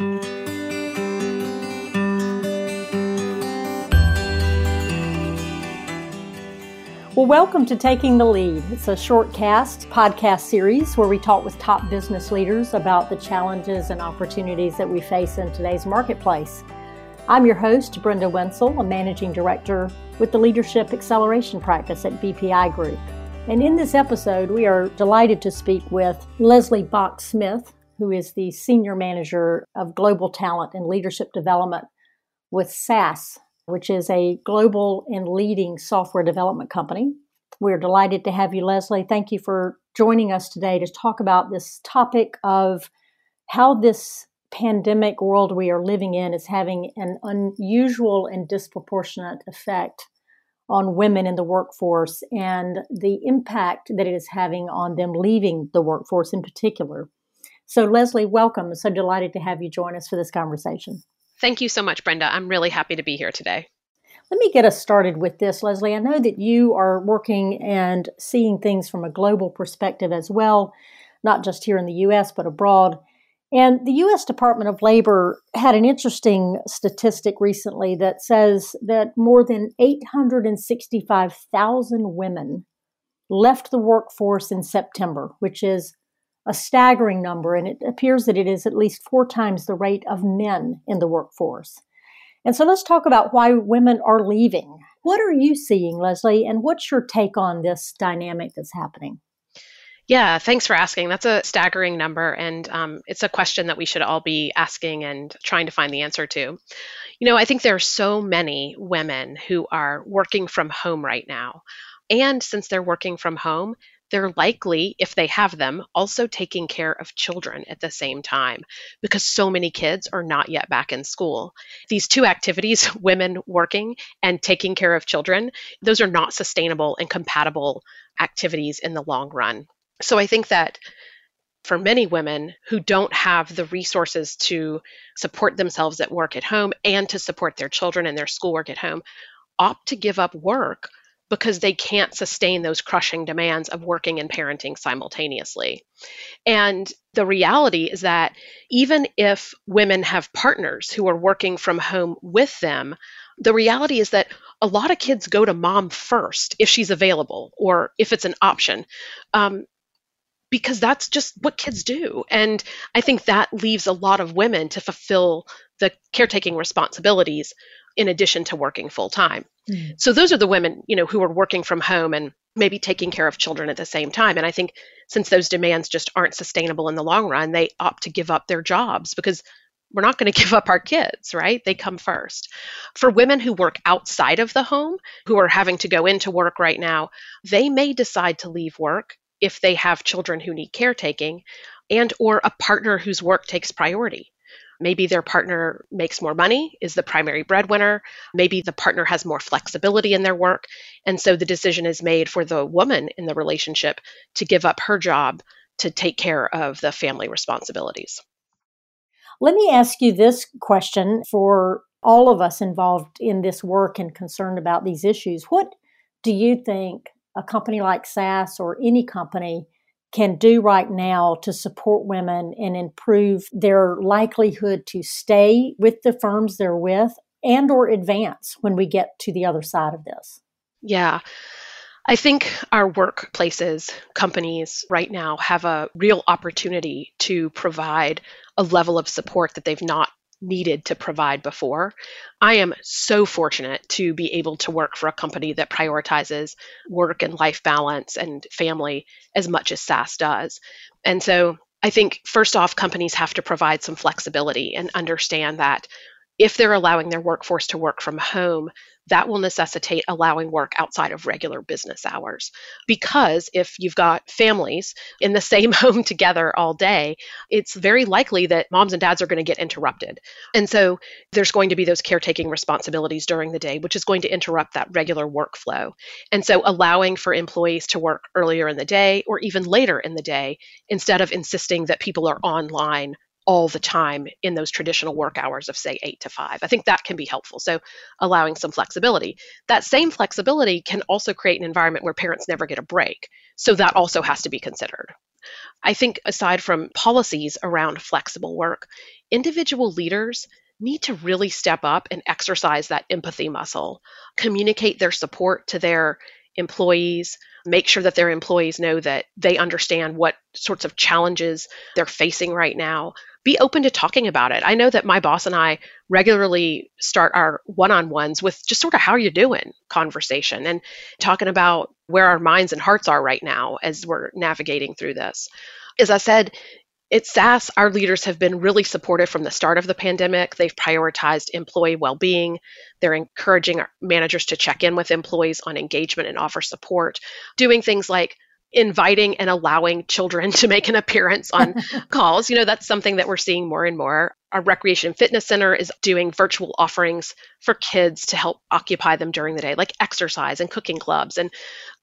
Well, welcome to Taking the Lead. It's a short cast podcast series where we talk with top business leaders about the challenges and opportunities that we face in today's marketplace. I'm your host, Brenda Wenzel, a managing director with the Leadership Acceleration Practice at BPI Group. And in this episode, we are delighted to speak with Leslie Bach Smith, who is the Senior Manager of Global Talent and Leadership Development with SAS, which is a global and leading software development company. We're delighted to have you, Leslie. Thank you for joining us today to talk about this topic of how this pandemic world we are living in is having an unusual and disproportionate effect on women in the workforce and the impact that it is having on them leaving the workforce in particular. So, Leslie, welcome. So delighted to have you join us for this conversation. Thank you so much, Brenda. I'm really happy to be here today. Let me get us started with this, Leslie. I know that you are working and seeing things from a global perspective as well, not just here in the US, but abroad. And the US Department of Labor had an interesting statistic recently that says that more than 865,000 women left the workforce in September, which is a staggering number, and it appears that it is at least four times the rate of men in the workforce. And so let's talk about why women are leaving. What are you seeing, Leslie, and what's your take on this dynamic that's happening? Yeah, thanks for asking. That's a staggering number, and um, it's a question that we should all be asking and trying to find the answer to. You know, I think there are so many women who are working from home right now. And since they're working from home, they're likely, if they have them, also taking care of children at the same time because so many kids are not yet back in school. These two activities, women working and taking care of children, those are not sustainable and compatible activities in the long run. So I think that for many women who don't have the resources to support themselves at work at home and to support their children and their schoolwork at home, opt to give up work because they can't sustain those crushing demands of working and parenting simultaneously. And the reality is that even if women have partners who are working from home with them, the reality is that a lot of kids go to mom first if she's available or if it's an option. Um, because that's just what kids do. And I think that leaves a lot of women to fulfill the caretaking responsibilities in addition to working full time. Mm. So those are the women, you know, who are working from home and maybe taking care of children at the same time. And I think since those demands just aren't sustainable in the long run, they opt to give up their jobs because we're not going to give up our kids, right? They come first. For women who work outside of the home, who are having to go into work right now, they may decide to leave work if they have children who need caretaking and or a partner whose work takes priority. Maybe their partner makes more money, is the primary breadwinner. Maybe the partner has more flexibility in their work. And so the decision is made for the woman in the relationship to give up her job to take care of the family responsibilities. Let me ask you this question for all of us involved in this work and concerned about these issues. What do you think a company like SAS or any company can do right now to support women and improve their likelihood to stay with the firms they're with and or advance when we get to the other side of this? Yeah. I think our workplaces, companies right now have a real opportunity to provide a level of support that they've not needed to provide before. I am so fortunate to be able to work for a company that prioritizes work and life balance and family as much as SAS does. And so I think first off, companies have to provide some flexibility and understand that if they're allowing their workforce to work from home, that will necessitate allowing work outside of regular business hours. Because if you've got families in the same home together all day, it's very likely that moms and dads are going to get interrupted. And so there's going to be those caretaking responsibilities during the day, which is going to interrupt that regular workflow. And so allowing for employees to work earlier in the day or even later in the day instead of insisting that people are online all the time in those traditional work hours of say 8 to 5. I think that can be helpful. So allowing some flexibility. That same flexibility can also create an environment where parents never get a break. So that also has to be considered. I think aside from policies around flexible work, individual leaders need to really step up and exercise that empathy muscle, communicate their support to their employees, make sure that their employees know that they understand what sorts of challenges they're facing right now. Be open to talking about it. I know that my boss and I regularly start our one on ones with just sort of how are you doing conversation and talking about where our minds and hearts are right now as we're navigating through this. As I said, at SAS, our leaders have been really supportive from the start of the pandemic. They've prioritized employee well being. They're encouraging managers to check in with employees on engagement and offer support, doing things like inviting and allowing children to make an appearance on calls. You know, that's something that we're seeing more and more. Our recreation fitness center is doing virtual offerings for kids to help occupy them during the day, like exercise and cooking clubs. And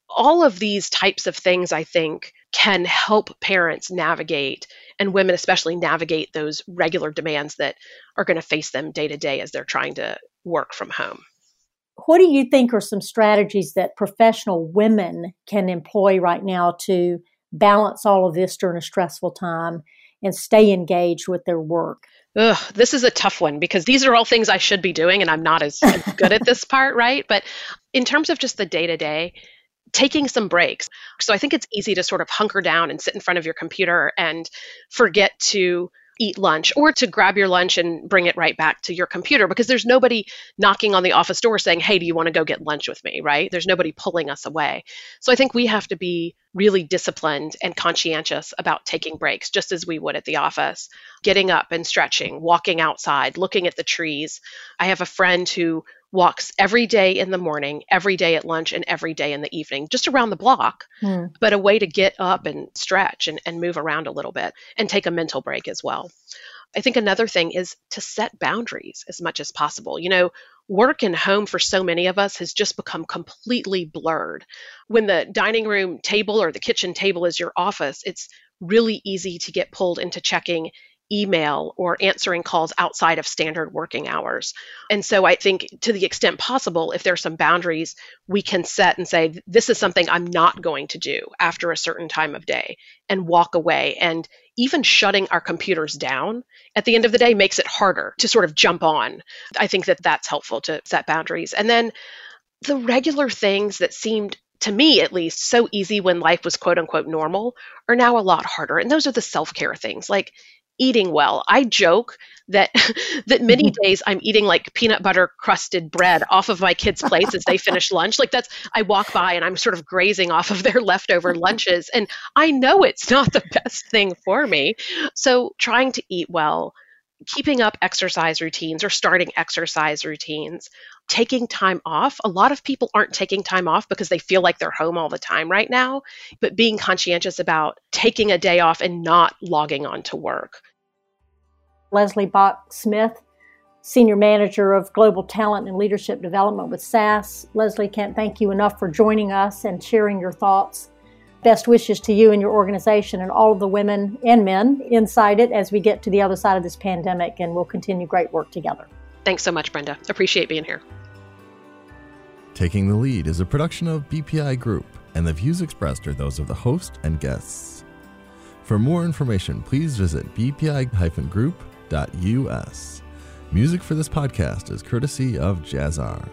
all of these types of things, I think, can help parents navigate and women especially navigate those regular demands that are going to face them day to day as they're trying to work from home. What do you think are some strategies that professional women can employ right now to balance all of this during a stressful time and stay engaged with their work? Ugh, this is a tough one because these are all things I should be doing and I'm not as good at this part, right? But in terms of just the day to day, taking some breaks. So I think it's easy to sort of hunker down and sit in front of your computer and forget to eat lunch or to grab your lunch and bring it right back to your computer because there's nobody knocking on the office door saying, Hey, do you want to go get lunch with me? Right? There's nobody pulling us away. So I think we have to be really disciplined and conscientious about taking breaks, just as we would at the office, getting up and stretching, walking outside, looking at the trees. I have a friend who walks every day in the morning, every day at lunch, and every day in the evening, just around the block, hmm. but a way to get up and stretch and, and move around a little bit and take a mental break as well. I think another thing is to set boundaries as much as possible. You know, work and home for so many of us has just become completely blurred. When the dining room table or the kitchen table is your office, it's really easy to get pulled into checking email or answering calls outside of standard working hours. And so I think to the extent possible, if there's some boundaries we can set and say, this is something I'm not going to do after a certain time of day and walk away. And even shutting our computers down at the end of the day makes it harder to sort of jump on. I think that that's helpful to set boundaries. And then the regular things that seemed to me at least so easy when life was quote unquote normal are now a lot harder and those are the self-care things like eating well. I joke that that many days I'm eating like peanut butter crusted bread off of my kids' plates as they finish lunch. Like that's I walk by and I'm sort of grazing off of their leftover lunches and I know it's not the best thing for me. So trying to eat well, keeping up exercise routines or starting exercise routines, taking time off. A lot of people aren't taking time off because they feel like they're home all the time right now, but being conscientious about taking a day off and not logging on to work. Leslie Bach Smith, Senior Manager of Global Talent and Leadership Development with SAS. Leslie, can't thank you enough for joining us and sharing your thoughts. Best wishes to you and your organization and all of the women and men inside it as we get to the other side of this pandemic, and we'll continue great work together. Thanks so much, Brenda. Appreciate being here. Taking the Lead is a production of BPI Group, and the views expressed are those of the host and guests. For more information, please visit bpi-group.us. Music for this podcast is courtesy of Jazzar.